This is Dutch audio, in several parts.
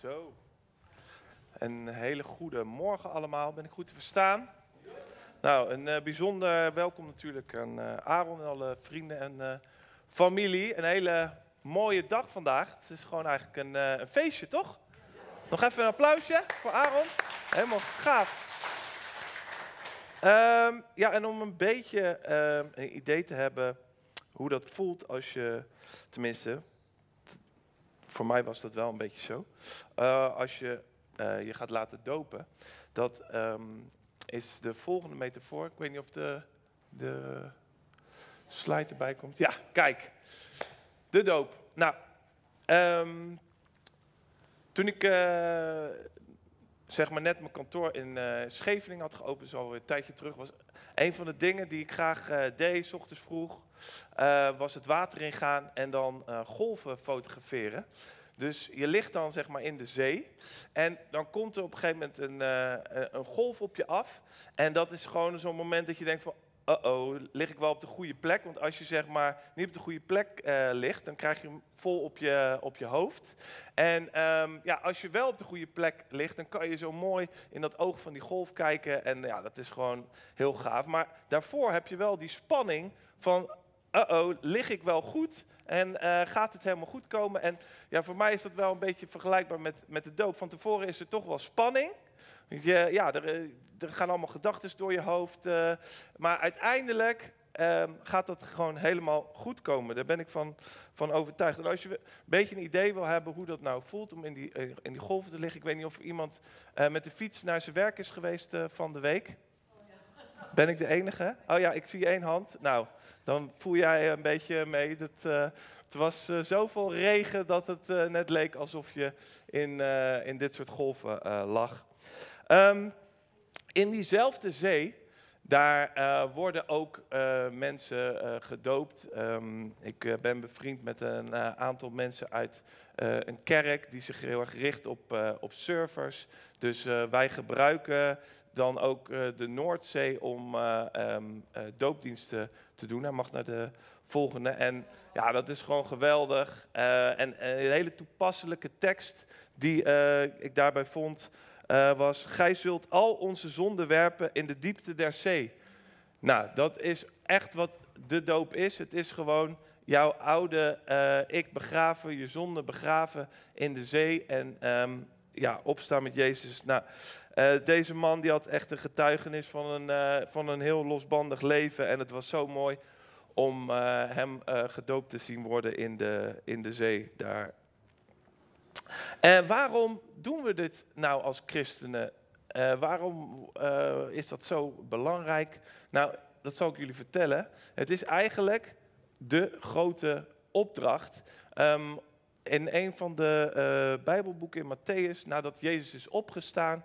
Zo. Een hele goede morgen allemaal. Ben ik goed te verstaan? Nou, een eh, bijzonder welkom natuurlijk aan eh, Aaron en alle vrienden en eh, familie. Een hele mooie dag vandaag. Het is gewoon eigenlijk een, een feestje, toch? Nog even een applausje voor Aaron. Helemaal gaaf. Ehm, ja, en om een beetje ehm, een idee te hebben hoe dat voelt als je, tenminste, voor mij was dat wel een beetje zo. Eh, als je eh, je gaat laten dopen, dat ehm, is de volgende metafoor. Ik weet niet of de, de slide erbij komt. Ja, kijk. De doop. Nou, ehm, toen ik eh, zeg maar net mijn kantoor in eh, Scheveningen had geopend, zo alweer een tijdje terug, was een van de dingen die ik graag eh, deed, ochtends vroeg, eh, was het water ingaan en dan golven fotograferen. Dus je ligt dan zeg maar in de zee en dan komt er op een gegeven moment een, een golf op je af. En dat is gewoon zo'n moment dat je denkt van, uh-oh, lig ik wel op de goede plek? Want als je zeg maar niet op de goede plek eh, ligt, dan krijg je hem vol op je, op je hoofd. En ehm, ja, als je wel op de goede plek ligt, dan kan je zo mooi in dat oog van die golf kijken. En ja, dat is gewoon heel gaaf. Maar daarvoor heb je wel die spanning van, uh-oh, lig ik wel goed? En eh, gaat het helemaal goed komen? En ja, voor mij is dat wel een beetje vergelijkbaar met, met de doop. Van tevoren is er toch wel spanning. Ja, er, eh, er gaan allemaal gedachten door je hoofd. eh, maar uiteindelijk ehm, gaat dat gewoon helemaal goed komen. Daar ben ik van, van overtuigd. En als je een beetje een idee wil hebben hoe dat nou voelt om in die, eh, in die golven te liggen. Ik weet niet of iemand met de fiets naar zijn werk is geweest van de week. Ben ik de enige? Oh ja, ik zie één hand. Nou, dan voel jij een beetje mee. Dat, het was zoveel regen dat het net leek alsof je in, in dit soort golven lag. Ehm, in diezelfde zee, daar eh, worden ook eh, mensen eh, gedoopt. Ehm, ik ben bevriend met een aantal mensen uit een kerk die zich heel erg richt op, op surfers. Dus wij gebruiken dan ook de Noordzee om eh, ehm, eh, doopdiensten te doen. Hij mag naar de volgende. En ja, dat is gewoon geweldig. En een hele toepasselijke tekst die ik daarbij vond eh, was... Gij zult al onze zonden werpen in de diepte der zee. Nou, dat is echt wat de doop is. Het is gewoon jouw oude eh, ik begraven, je zonde begraven in de zee en ehm, ja, opstaan met Jezus. Nou, eh, deze man die had echt een getuigenis van een, van een heel losbandig leven en het was zo mooi om hem gedoopt te zien worden in de, in de zee daar. En waarom doen we dit nou als christenen? Eh, waarom eh, is dat zo belangrijk? Nou, dat zal ik jullie vertellen. Het is eigenlijk de grote opdracht. Ehm, in een van de eh, Bijbelboeken in Matthäus, nadat Jezus is opgestaan,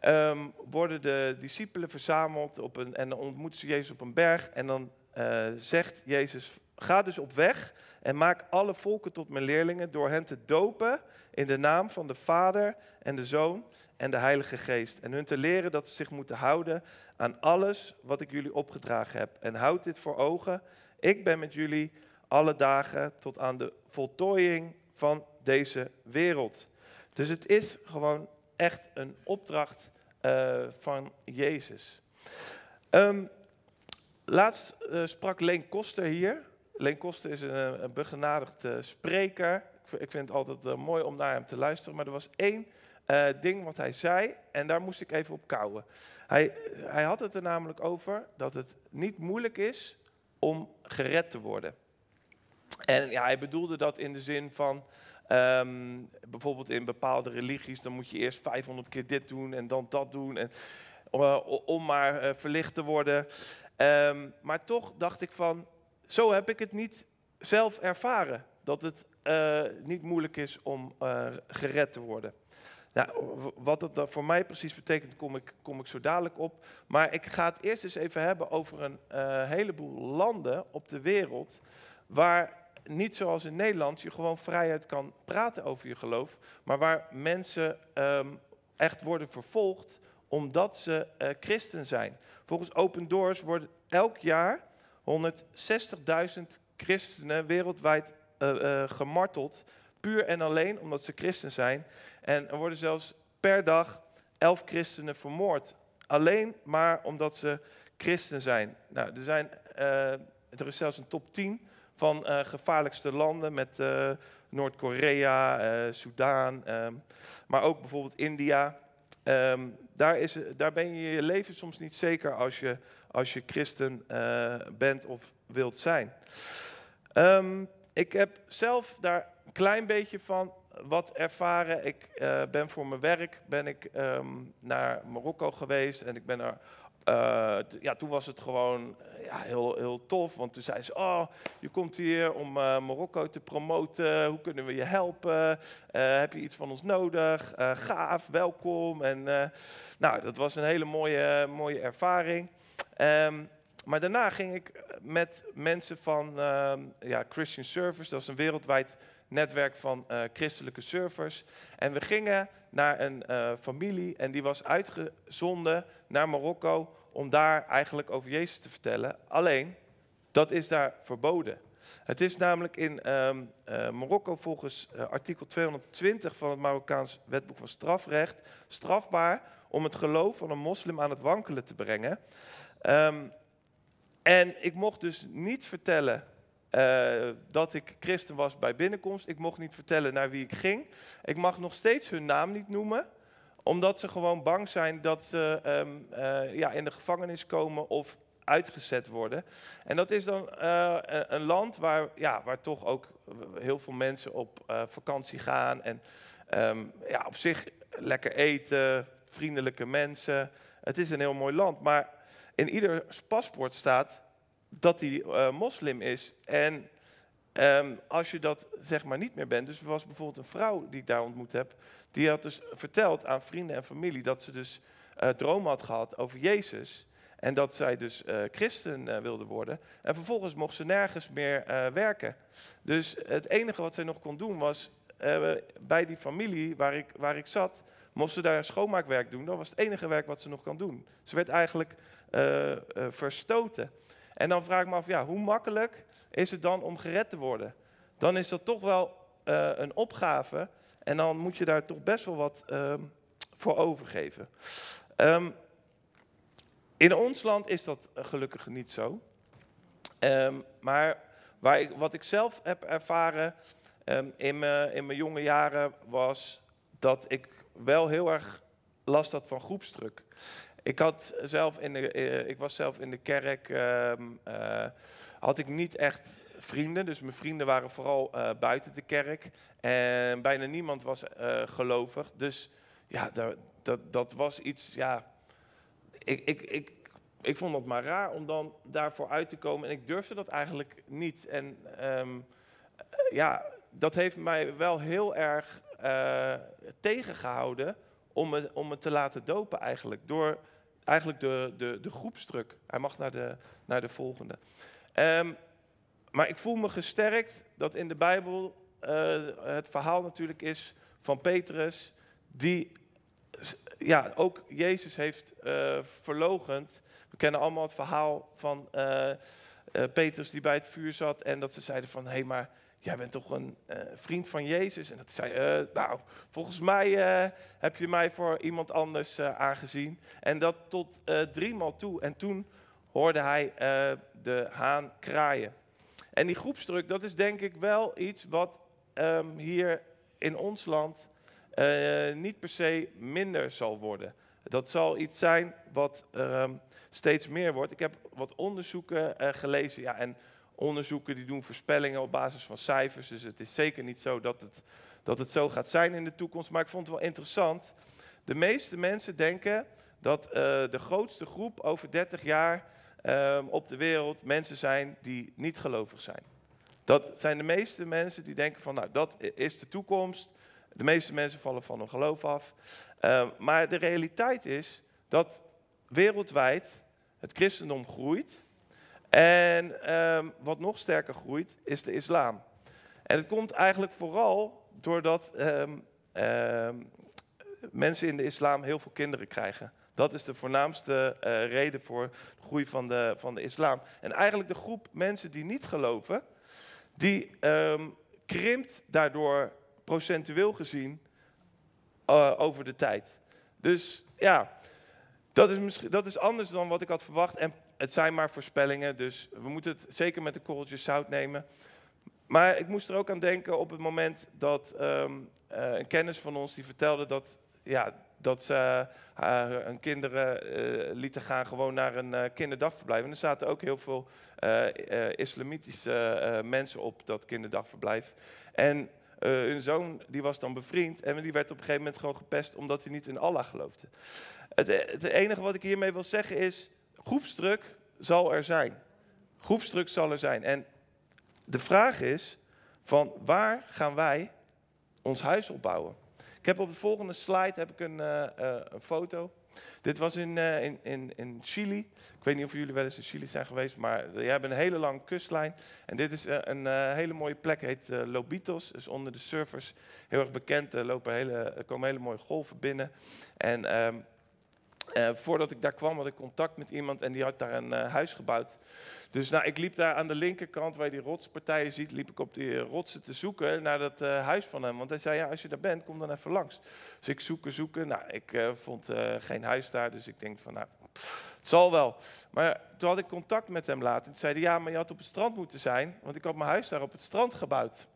ehm, worden de discipelen verzameld op een, en dan ontmoeten ze Jezus op een berg. En dan eh, zegt Jezus, ga dus op weg en maak alle volken tot mijn leerlingen door hen te dopen in de naam van de Vader en de Zoon en de Heilige Geest. En hun te leren dat ze zich moeten houden aan alles wat ik jullie opgedragen heb. En houd dit voor ogen. Ik ben met jullie alle dagen tot aan de voltooiing van deze wereld. Dus het is gewoon echt een opdracht eh, van Jezus. Ehm, laatst eh, sprak Leen Koster hier. Leen Koster is een, een begenadigd eh, spreker. Ik ik vind het altijd eh, mooi om naar hem te luisteren. Maar er was één eh, ding wat hij zei en daar moest ik even op kouwen. Hij, hij had het er namelijk over dat het niet moeilijk is om gered te worden. En ja, hij bedoelde dat in de zin van, ehm, bijvoorbeeld in bepaalde religies, dan moet je eerst 500 keer dit doen en dan dat doen, en, eh, om maar eh, verlicht te worden. Ehm, maar toch dacht ik van, zo heb ik het niet zelf ervaren, dat het eh, niet moeilijk is om eh, gered te worden. Nou, wat dat voor mij precies betekent, kom ik, kom ik zo dadelijk op. Maar ik ga het eerst eens even hebben over een eh, heleboel landen op de wereld waar niet zoals in Nederland je gewoon vrijheid kan praten over je geloof, maar waar mensen ehm, echt worden vervolgd omdat ze eh, christen zijn. Volgens Open Doors worden elk jaar 160.000 christenen wereldwijd eh, eh, gemarteld Puur en alleen omdat ze christen zijn. En er worden zelfs per dag elf christenen vermoord. Alleen maar omdat ze christen zijn. Nou, er, zijn, er is zelfs een top 10 van gevaarlijkste landen met Noord-Korea, Soudaan, um, maar ook bijvoorbeeld India. Um, daar, is, daar ben je je leven soms niet zeker als je, als je christen bent of wilt zijn. Um, ik heb zelf daar een klein beetje van wat ervaren. Ik ben voor mijn werk ben ik, naar Marokko geweest en ik ben er uh, ja, toen was het gewoon ja, heel, heel tof, want toen zei ze, oh, je komt hier om uh, Marokko te promoten, hoe kunnen we je helpen? Heb je iets van ons nodig? gaaf, welkom. En nou, dat was een hele mooie, mooie ervaring. Um, maar daarna ging ik met mensen van ehm, ja, Christian Service, dat is een wereldwijd netwerk van christelijke servers. En we gingen naar een familie en die was uitgezonden naar Marokko om daar eigenlijk over Jezus te vertellen. Alleen, dat is daar verboden. Het is namelijk in um, uh, Marokko volgens artikel 220 van het Marokkaans wetboek van strafrecht strafbaar om het geloof van een moslim aan het wankelen te brengen. Um, en ik mocht dus niet vertellen uh, dat ik christen was bij binnenkomst. Ik mocht niet vertellen naar wie ik ging. Ik mag nog steeds hun naam niet noemen, omdat ze gewoon bang zijn dat ze um, uh, ja, in de gevangenis komen of uitgezet worden. En dat is dan uh, een land waar, ja, waar toch ook heel veel mensen op vakantie gaan. En um, ja, op zich lekker eten, vriendelijke mensen. Het is een heel mooi land, maar in ieder paspoort staat dat hij moslim is. En um, als je dat zeg maar niet meer bent, dus er was bijvoorbeeld een vrouw die ik daar ontmoet heb, die had dus verteld aan vrienden en familie dat ze dus uh, dromen had gehad over Jezus. En dat zij dus uh, christen uh, wilde worden. En vervolgens mocht ze nergens meer werken. Dus het enige wat zij nog kon doen was bij die familie waar ik, waar ik zat, mocht ze daar schoonmaakwerk doen. Dat was het enige werk wat ze nog kan doen. Ze werd eigenlijk verstoten. En dan vraag ik me af, ja, hoe makkelijk is het dan om gered te worden? Dan is dat toch wel een opgave en dan moet je daar toch best wel wat um, voor overgeven. Um, in ons land is dat gelukkig niet zo. Um, maar waar ik, wat ik zelf heb ervaren in, mijn, in mijn jonge jaren was dat ik wel heel erg last had van groepsdruk. Ik, had zelf in de, uh, ik was zelf in de kerk, uh, had ik niet echt vrienden. Dus mijn vrienden waren vooral uh, buiten de kerk. En bijna niemand was gelovig. Dus ja, dat, dat, dat was iets, ja, ik, ik, ik, ik vond het maar raar om dan daarvoor uit te komen. En ik durfde dat eigenlijk niet. En um, ja, dat heeft mij wel heel erg tegengehouden om me, om me te laten dopen eigenlijk. Door eigenlijk de, de, de. Hij mag naar de, naar de volgende. Um, maar ik voel me gesterkt dat in de Bijbel uh, het verhaal natuurlijk is van Petrus, die ja, ook Jezus heeft uh, verlogend. We kennen allemaal het verhaal van uh, Petrus die bij het vuur zat en dat ze zeiden van, hé hey, maar jij bent toch een vriend van Jezus? En dat zei, uh, nou, volgens mij heb je mij voor iemand anders aangezien. En dat tot driemaal toe. En toen hoorde hij de haan kraaien. En die groepsdruk, dat is denk ik wel iets wat um, hier in ons land niet per se minder zal worden. Dat zal iets zijn wat um, steeds meer wordt. Ik heb wat onderzoeken gelezen. Ja, en onderzoeken die doen voorspellingen op basis van cijfers. Dus het is zeker niet zo dat het, dat het zo gaat zijn in de toekomst. Maar ik vond het wel interessant. De meeste mensen denken dat uh, de grootste groep over 30 jaar uh, op de wereld mensen zijn die niet gelovig zijn. Dat zijn de meeste mensen die denken van, nou, dat is de toekomst. De meeste mensen vallen van hun geloof af. Uh, maar de realiteit is dat wereldwijd het christendom groeit. En um, wat nog sterker groeit, is de islam. En het komt eigenlijk vooral doordat mensen in de islam heel veel kinderen krijgen. Dat is de voornaamste uh, reden voor de groei van de, van de islam. En eigenlijk de groep mensen die niet geloven, die krimpt daardoor procentueel gezien eh, over de tijd. Dus ja, dat is, misschien, dat is anders dan wat ik had verwacht. En het zijn maar voorspellingen, dus we moeten het zeker met een korreltje zout nemen. Maar ik moest er ook aan denken op het moment dat ehm, eh, een kennis van ons die vertelde dat, ja, dat ze uh, hun kinderen uh, lieten gaan gewoon naar een kinderdagverblijf. En er zaten ook heel veel islamitische mensen op dat kinderdagverblijf. En hun zoon die was dan bevriend en die werd op een gegeven moment gewoon gepest omdat hij niet in Allah geloofde. Het, het enige wat ik hiermee wil zeggen is, groepsdruk zal er zijn. Groepsdruk zal er zijn. En de vraag is, van waar gaan wij ons huis opbouwen? Ik heb op de volgende slide heb ik een, uh, een foto. Dit was in, uh, in, in, in Chili. Ik weet niet of jullie wel eens in Chili zijn geweest, maar je hebt een hele lange kustlijn. En dit is een hele mooie plek, heet Lobitos. Is onder de surfers heel erg bekend. Er, lopen hele, komen hele mooie golven binnen. En um, voordat ik daar kwam had ik contact met iemand en die had daar een huis gebouwd. Dus nou, ik liep daar aan de linkerkant, waar je die rotspartijen ziet, liep ik op die rotsen te zoeken naar dat uh, huis van hem. Want hij zei, ja, als je daar bent, kom dan even langs. Dus ik zoeken, zoeken. Nou, ik vond geen huis daar, dus ik denk van, nou, het zal wel. Maar toen had ik contact met hem later. Toen zei hij, ja, maar je had op het strand moeten zijn, want ik had mijn huis daar op het strand gebouwd.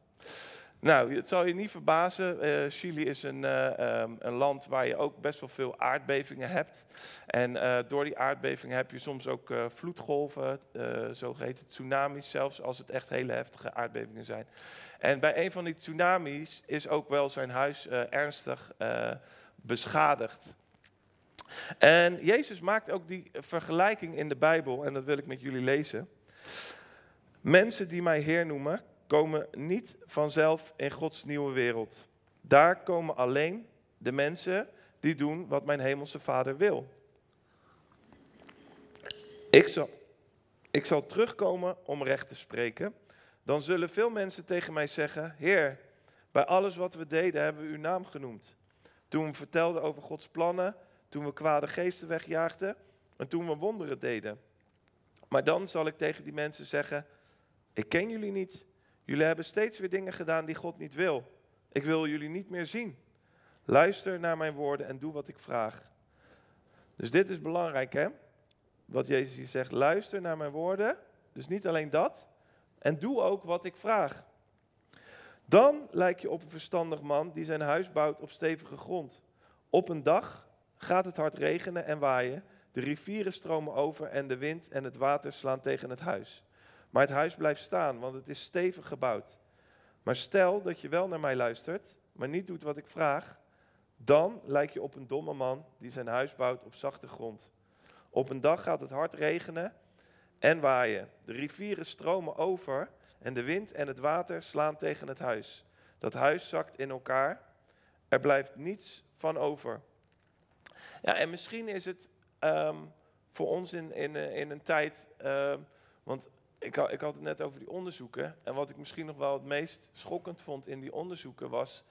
Nou, het zal je niet verbazen. Uh, Chili is een, uh, um, een, land waar je ook best wel veel aardbevingen hebt. En uh, door die aardbevingen heb je soms ook vloedgolven, zogeheten tsunamis, zelfs als het echt hele heftige aardbevingen zijn. En bij een van die tsunamis is ook wel zijn huis ernstig beschadigd. En Jezus maakt ook die vergelijking in de Bijbel, en dat wil ik met jullie lezen. Mensen die mij Heer noemen, komen niet vanzelf in Gods nieuwe wereld. Daar komen alleen de mensen die doen wat mijn hemelse Vader wil. Ik zal, ik zal terugkomen om recht te spreken. Dan zullen veel mensen tegen mij zeggen: Heer, bij alles wat we deden hebben we uw naam genoemd. Toen we vertelden over Gods plannen, toen we kwade geesten wegjaagden en toen we wonderen deden. Maar dan zal ik tegen die mensen zeggen: Ik ken jullie niet. Jullie hebben steeds weer dingen gedaan die God niet wil. Ik wil jullie niet meer zien. Luister naar mijn woorden en doe wat ik vraag. Dus dit is belangrijk, hè? Wat Jezus hier zegt. Luister naar mijn woorden. Dus niet alleen dat. En doe ook wat ik vraag. Dan lijk je op een verstandig man die zijn huis bouwt op stevige grond. Op een dag gaat het hard regenen en waaien. De rivieren stromen over en de wind en het water slaan tegen het huis. Maar het huis blijft staan, want het is stevig gebouwd. Maar stel dat je wel naar mij luistert, maar niet doet wat ik vraag, dan lijk je op een domme man die zijn huis bouwt op zachte grond. Op een dag gaat het hard regenen en waaien. De rivieren stromen over en de wind en het water slaan tegen het huis. Dat huis zakt in elkaar. Er blijft niets van over. Ja, en misschien is het um, voor ons in, in, in een tijd. Um, want ik, ik, had het net over die onderzoeken. En wat ik misschien nog wel het meest schokkend vond in die onderzoeken was.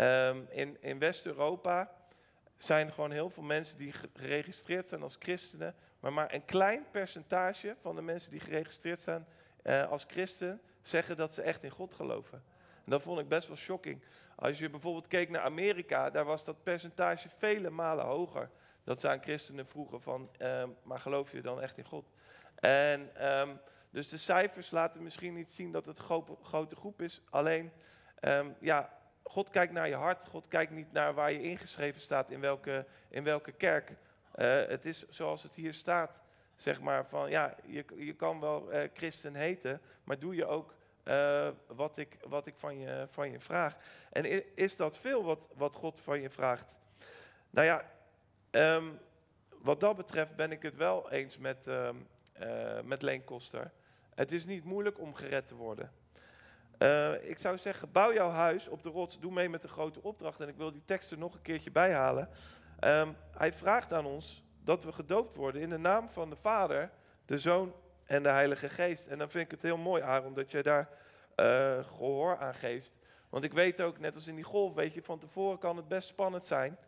Um, in, in West-Europa zijn gewoon heel veel mensen die geregistreerd zijn als christenen. Maar maar een klein percentage van de mensen die geregistreerd zijn uh, als christen zeggen dat ze echt in God geloven. En dat vond ik best wel shocking. Als je bijvoorbeeld keek naar Amerika, daar was dat percentage vele malen hoger. Dat ze aan christenen vroegen van, uh, maar geloof je dan echt in God? En um, dus de cijfers laten misschien niet zien dat het een grote groep is. Alleen, um, ja, God kijkt naar je hart. God kijkt niet naar waar je ingeschreven staat, in welke, in welke kerk. Uh, het is zoals het hier staat. Zeg maar van, ja, je, je kan wel uh, christen heten, maar doe je ook uh, wat ik, wat ik van, je, van je vraag. En is dat veel wat, wat God van je vraagt? Nou ja, um, wat dat betreft ben ik het wel eens met, um, met Leen Koster. Het is niet moeilijk om gered te worden. Uh, ik zou zeggen, bouw jouw huis op de rots. Doe mee met de grote opdracht. En ik wil die teksten nog een keertje bijhalen. Um, hij vraagt aan ons dat we gedoopt worden in de naam van de Vader, de Zoon en de Heilige Geest. En dan vind ik het heel mooi, Aaron, dat je daar uh, gehoor aan geeft. Want ik weet ook, net als in die golf, weet je, van tevoren kan het best spannend zijn.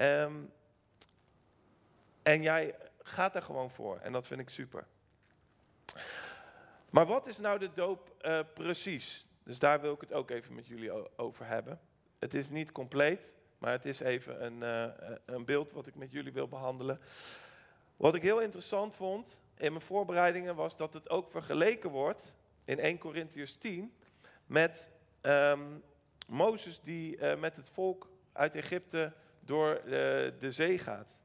Um, en jij gaat er gewoon voor. En dat vind ik super. Maar wat is nou de doop uh, precies? Dus daar wil ik het ook even met jullie over hebben. het is niet compleet, maar het is even een, eh, een beeld wat ik met jullie wil behandelen. Wat ik heel interessant vond in mijn voorbereidingen was dat het ook vergeleken wordt in 1 Corinthians 10 met ehm, Mozes die eh, met het volk uit Egypte door eh, de zee gaat.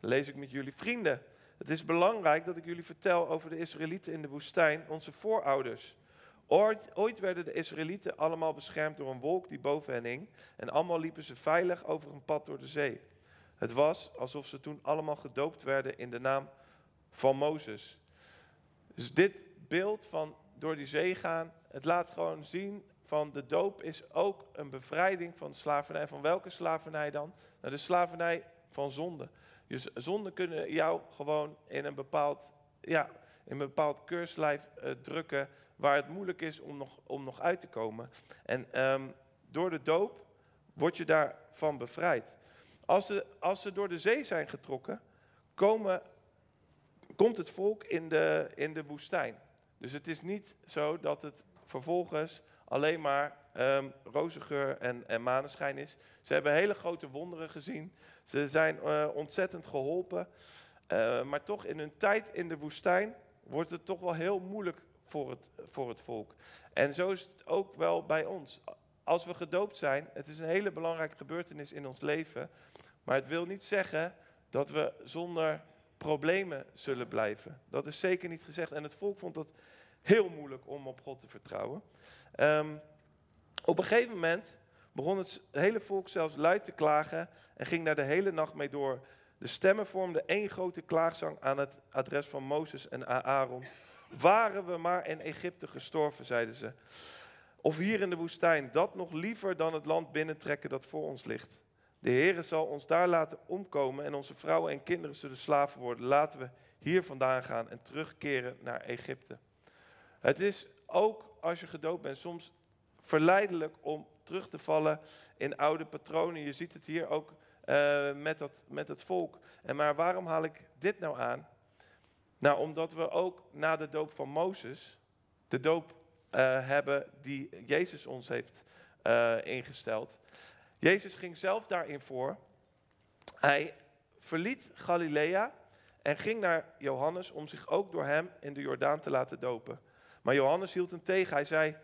Dan lees ik met jullie vrienden. Het is belangrijk dat ik jullie vertel over de Israëlieten in de woestijn, onze voorouders. Ooit, werden de Israëlieten allemaal beschermd door een wolk die boven hen hing. En allemaal liepen ze veilig over een pad door de zee. Het was alsof ze toen allemaal gedoopt werden in de naam van Mozes. Dus dit beeld van door die zee gaan, het laat gewoon zien van de doop is ook een bevrijding van slavernij. Van welke slavernij dan? Nou, de slavernij van zonde. Dus zonden kunnen jou gewoon in een bepaald, ja, in een bepaald keurslijf uh, drukken waar het moeilijk is om nog, om nog uit te komen. En um, door de doop word je daarvan bevrijd. Als ze, als ze door de zee zijn getrokken, komen, komt het volk in de, in de woestijn. Dus het is niet zo dat het vervolgens alleen maar um, rozengeur en, en maneschijn is. Ze hebben hele grote wonderen gezien. Ze zijn uh, ontzettend geholpen. Uh, maar toch in hun tijd in de woestijn wordt het toch wel heel moeilijk voor het, voor het volk. En zo is het ook wel bij ons. Als we gedoopt zijn, het is een hele belangrijke gebeurtenis in ons leven. Maar het wil niet zeggen dat we zonder problemen zullen blijven. Dat is zeker niet gezegd. En het volk vond het heel moeilijk om op God te vertrouwen. Um, op een gegeven moment begon het hele volk zelfs luid te klagen en ging daar de hele nacht mee door. De stemmen vormden één grote klaagzang aan het adres van Mozes en Aaron. Waren we maar in Egypte gestorven, zeiden ze. Of hier in de woestijn, dat nog liever dan het land binnentrekken dat voor ons ligt. De Heere zal ons daar laten omkomen en onze vrouwen en kinderen zullen slaven worden. Laten we hier vandaan gaan en terugkeren naar Egypte. Het is ook als je gedoopt bent soms verleidelijk om terug te vallen in oude patronen. Je ziet het hier ook uh, met, dat, met het volk. En maar waarom haal ik dit nou aan? Nou, omdat we ook na de doop van Mozes de doop uh, hebben die Jezus ons heeft uh, ingesteld. Jezus ging zelf daarin voor. Hij verliet Galilea en ging naar Johannes om zich ook door hem in de Jordaan te laten dopen. Maar Johannes hield hem tegen. Hij zei: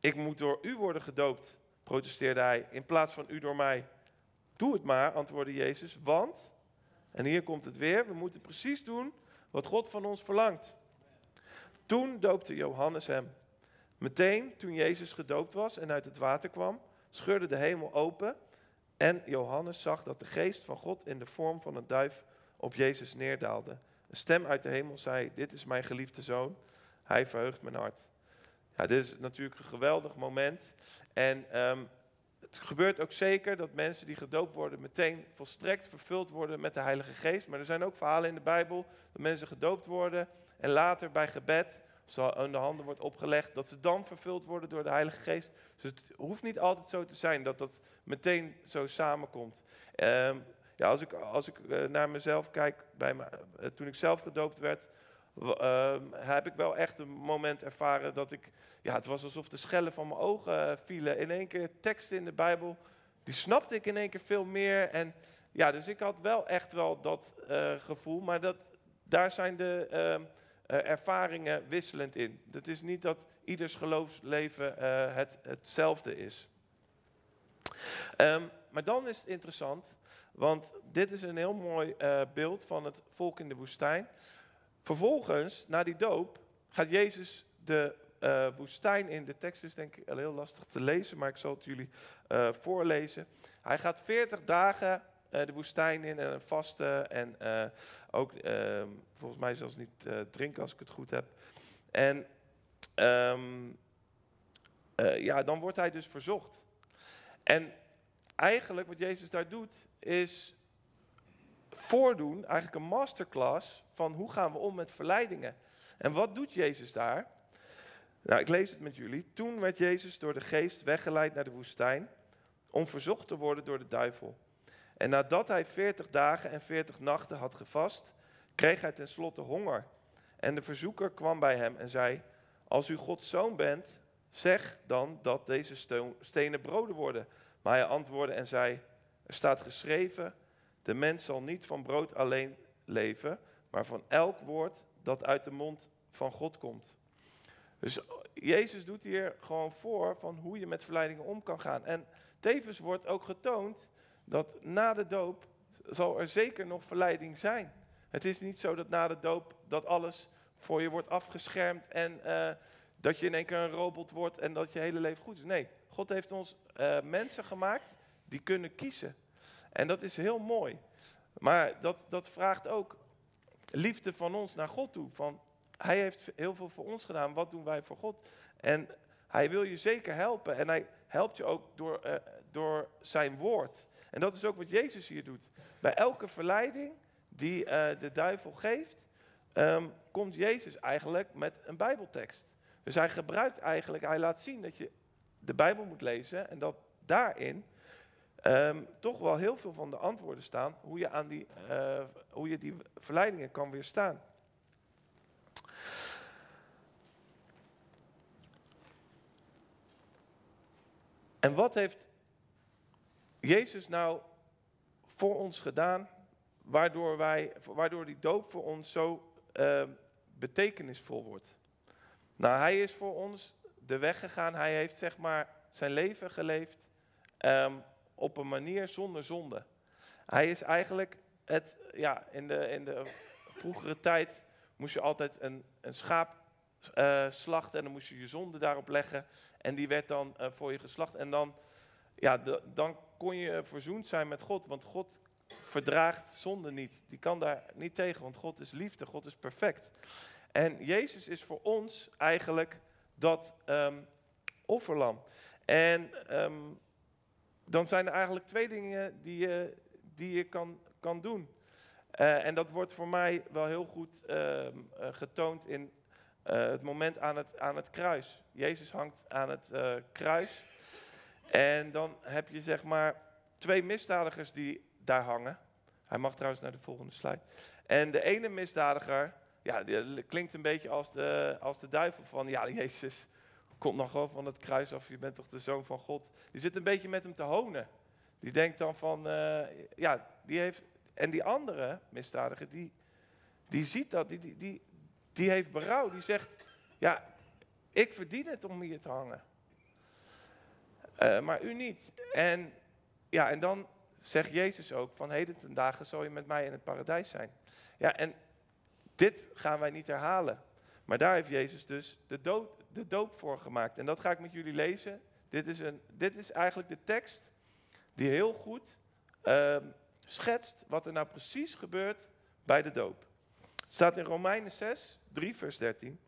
Ik moet door u worden gedoopt, protesteerde hij, in plaats van u door mij. Doe het maar, antwoordde Jezus, want, en hier komt het weer, we moeten precies doen wat God van ons verlangt. Toen doopte Johannes hem. Meteen toen Jezus gedoopt was en uit het water kwam, scheurde de hemel open en Johannes zag dat de geest van God in de vorm van een duif op Jezus neerdaalde. Een stem uit de hemel zei, dit is mijn geliefde zoon, hij verheugt mijn hart. Ja, dit is natuurlijk een geweldig moment. En um, het gebeurt ook zeker dat mensen die gedoopt worden meteen volstrekt vervuld worden met de Heilige Geest. Maar er zijn ook verhalen in de Bijbel dat mensen gedoopt worden en later bij gebed, ze aan de handen wordt opgelegd, dat ze dan vervuld worden door de Heilige Geest. Dus het hoeft niet altijd zo te zijn dat dat meteen zo samenkomt. Um, ja, als ik, als ik uh, naar mezelf kijk, bij me, uh, toen ik zelf gedoopt werd, uh, heb ik wel echt een moment ervaren dat ik, ja, het was alsof de schellen van mijn ogen uh, vielen. In één keer teksten in de Bijbel, die snapte ik in één keer veel meer. En ja, dus ik had wel echt wel dat uh, gevoel, maar dat, daar zijn de ehm, eh, ervaringen wisselend in. Het is niet dat ieders geloofsleven het, hetzelfde is. Um, maar dan is het interessant, want dit is een heel mooi beeld van het volk in de woestijn. Vervolgens, na die doop, gaat Jezus de uh, woestijn in. De tekst is denk ik heel lastig te lezen, maar ik zal het jullie uh, voorlezen. Hij gaat 40 dagen uh, de woestijn in en vasten en ook ehm, volgens mij zelfs niet drinken als ik het goed heb. En um, ja, dan wordt hij dus verzocht. En eigenlijk wat Jezus daar doet, is voordoen, eigenlijk een masterclass van hoe gaan we om met verleidingen. En wat doet Jezus daar? Nou, ik lees het met jullie. Toen werd Jezus door de geest weggeleid naar de woestijn om verzocht te worden door de duivel. En nadat hij veertig dagen en veertig nachten had gevast, kreeg hij tenslotte honger. En de verzoeker kwam bij hem en zei, als u Gods zoon bent, zeg dan dat deze stenen broden worden. Maar hij antwoordde en zei, er staat geschreven, de mens zal niet van brood alleen leven, maar van elk woord dat uit de mond van God komt. Dus Jezus doet hier gewoon voor van hoe je met verleidingen om kan gaan. En tevens wordt ook getoond dat na de doop zal er zeker nog verleiding zijn. Het is niet zo dat na de doop dat alles voor je wordt afgeschermd en uh, dat je in één keer een robot wordt en dat je hele leven goed is. Nee, God heeft ons uh, mensen gemaakt die kunnen kiezen. En dat is heel mooi. Maar dat, dat vraagt ook liefde van ons naar God toe. Van, hij heeft heel veel voor ons gedaan, wat doen wij voor God? En hij wil je zeker helpen en hij helpt je ook door, uh, door zijn woord. En dat is ook wat Jezus hier doet. Bij elke verleiding die uh, de duivel geeft, um, komt Jezus eigenlijk met een Bijbeltekst. Dus hij gebruikt eigenlijk, hij laat zien dat je de Bijbel moet lezen en dat daarin um, toch wel heel veel van de antwoorden staan hoe je, aan die, uh, hoe je die verleidingen kan weerstaan. En wat heeft Jezus nou voor ons gedaan, waardoor, wij, waardoor die doop voor ons zo uh, betekenisvol wordt? Nou, hij is voor ons de weg gegaan. Hij heeft zeg maar zijn leven geleefd um, op een manier zonder zonde. Hij is eigenlijk het, ja, in de, in de vroegere tijd moest je altijd een, een schaap uh, slachten en dan moest je je zonde daarop leggen. En die werd dan uh, voor je geslacht. En dan, ja, dan kon je verzoend zijn met God, want God verdraagt zonde niet. Die kan daar niet tegen, want God is liefde, God is perfect. En Jezus is voor ons eigenlijk dat um, offerlam. En um, dan zijn er eigenlijk twee dingen die je, die je kan, kan doen. Uh, en dat wordt voor mij wel heel goed uh, uh, getoond in het moment aan het, aan het kruis. Jezus hangt aan het kruis. En dan heb je zeg maar twee misdadigers die daar hangen. Hij mag trouwens naar de volgende slide. En de ene misdadiger, ja, die klinkt een beetje als de, als de duivel van, ja, Jezus komt nog wel van het kruis af, je bent toch de zoon van God. Die zit een beetje met hem te honen. Die denkt dan van, uh, ja, die heeft, en die andere misdadiger, die, die ziet dat, die, die, die, heeft berouw. Die zegt, ja, ik verdien het om hier te hangen. Uh, maar u niet. En, ja, en dan zegt Jezus ook van heden ten dagen zal je met mij in het paradijs zijn. Ja, en dit gaan wij niet herhalen. Maar daar heeft Jezus dus de dood, de doop voor gemaakt. En dat ga ik met jullie lezen. Dit is, een, dit is eigenlijk de tekst die heel goed uh, schetst wat er nou precies gebeurt bij de doop. Het staat in Romeinen 6, 3 vers 13.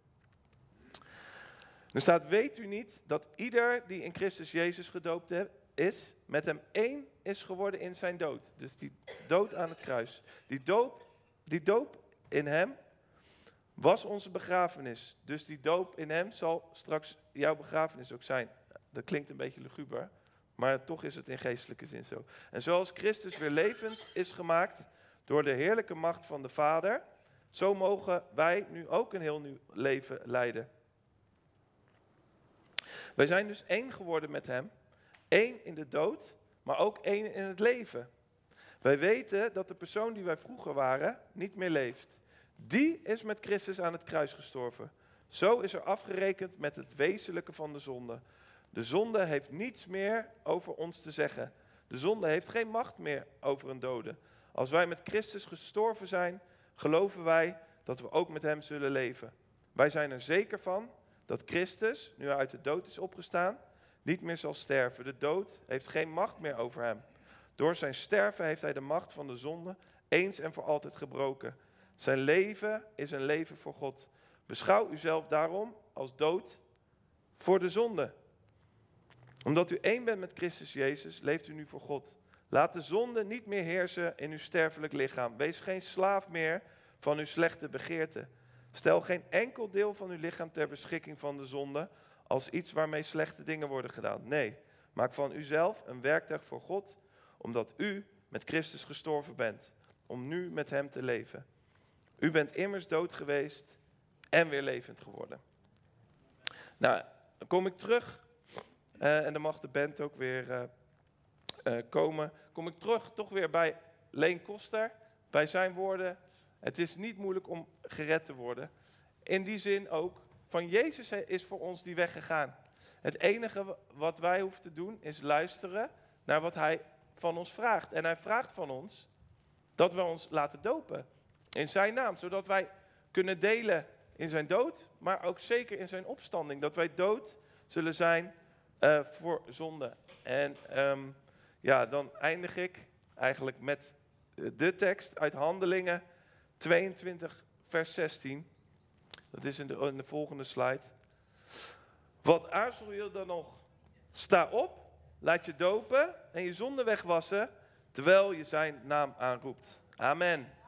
Er staat, weet u niet dat ieder die in Christus Jezus gedoopt is, met hem één is geworden in zijn dood. Dus die dood aan het kruis. Die doop, die doop in hem was onze begrafenis. Dus die doop in hem zal straks jouw begrafenis ook zijn. Dat klinkt een beetje luguber, maar toch is het in geestelijke zin zo. En zoals Christus weer levend is gemaakt door de heerlijke macht van de Vader, zo mogen wij nu ook een heel nieuw leven leiden. Wij zijn dus één geworden met hem, één in de dood, maar ook één in het leven. Wij weten dat de persoon die wij vroeger waren niet meer leeft. Die is met Christus aan het kruis gestorven. Zo is er afgerekend met het wezenlijke van de zonde. De zonde heeft niets meer over ons te zeggen. De zonde heeft geen macht meer over een dode. Als wij met Christus gestorven zijn, geloven wij dat we ook met Hem zullen leven. Wij zijn er zeker van dat Christus, nu hij uit de dood is opgestaan, niet meer zal sterven. De dood heeft geen macht meer over Hem. Door zijn sterven heeft Hij de macht van de zonde eens en voor altijd gebroken. Zijn leven is een leven voor God. Beschouw uzelf daarom als dood voor de zonde. Omdat u één bent met Christus Jezus, leeft u nu voor God. Laat de zonde niet meer heersen in uw sterfelijk lichaam. Wees geen slaaf meer van uw slechte begeerten. Stel geen enkel deel van uw lichaam ter beschikking van de zonde als iets waarmee slechte dingen worden gedaan. Nee, maak van uzelf een werktuig voor God, omdat u met Christus gestorven bent, om nu met Hem te leven. U bent immers dood geweest en weer levend geworden. Nou, dan kom ik terug uh, en dan mag de band ook weer uh, eh, komen, kom ik terug toch weer bij Leen Koster, bij zijn woorden. Het is niet moeilijk om gered te worden. In die zin ook, van Jezus is voor ons die weg gegaan. Het enige wat wij hoeven te doen is luisteren naar wat hij van ons vraagt. En hij vraagt van ons dat we ons laten dopen in zijn naam, zodat wij kunnen delen in zijn dood, maar ook zeker in zijn opstanding. Dat wij dood zullen zijn uh, voor zonde. En ehm, ja, dan eindig ik eigenlijk met de tekst uit Handelingen 22, vers 16. Dat is in de, in de volgende slide. Wat aarzel je dan nog? Sta op, laat je dopen en je zonde wegwassen, terwijl je zijn naam aanroept. Amen.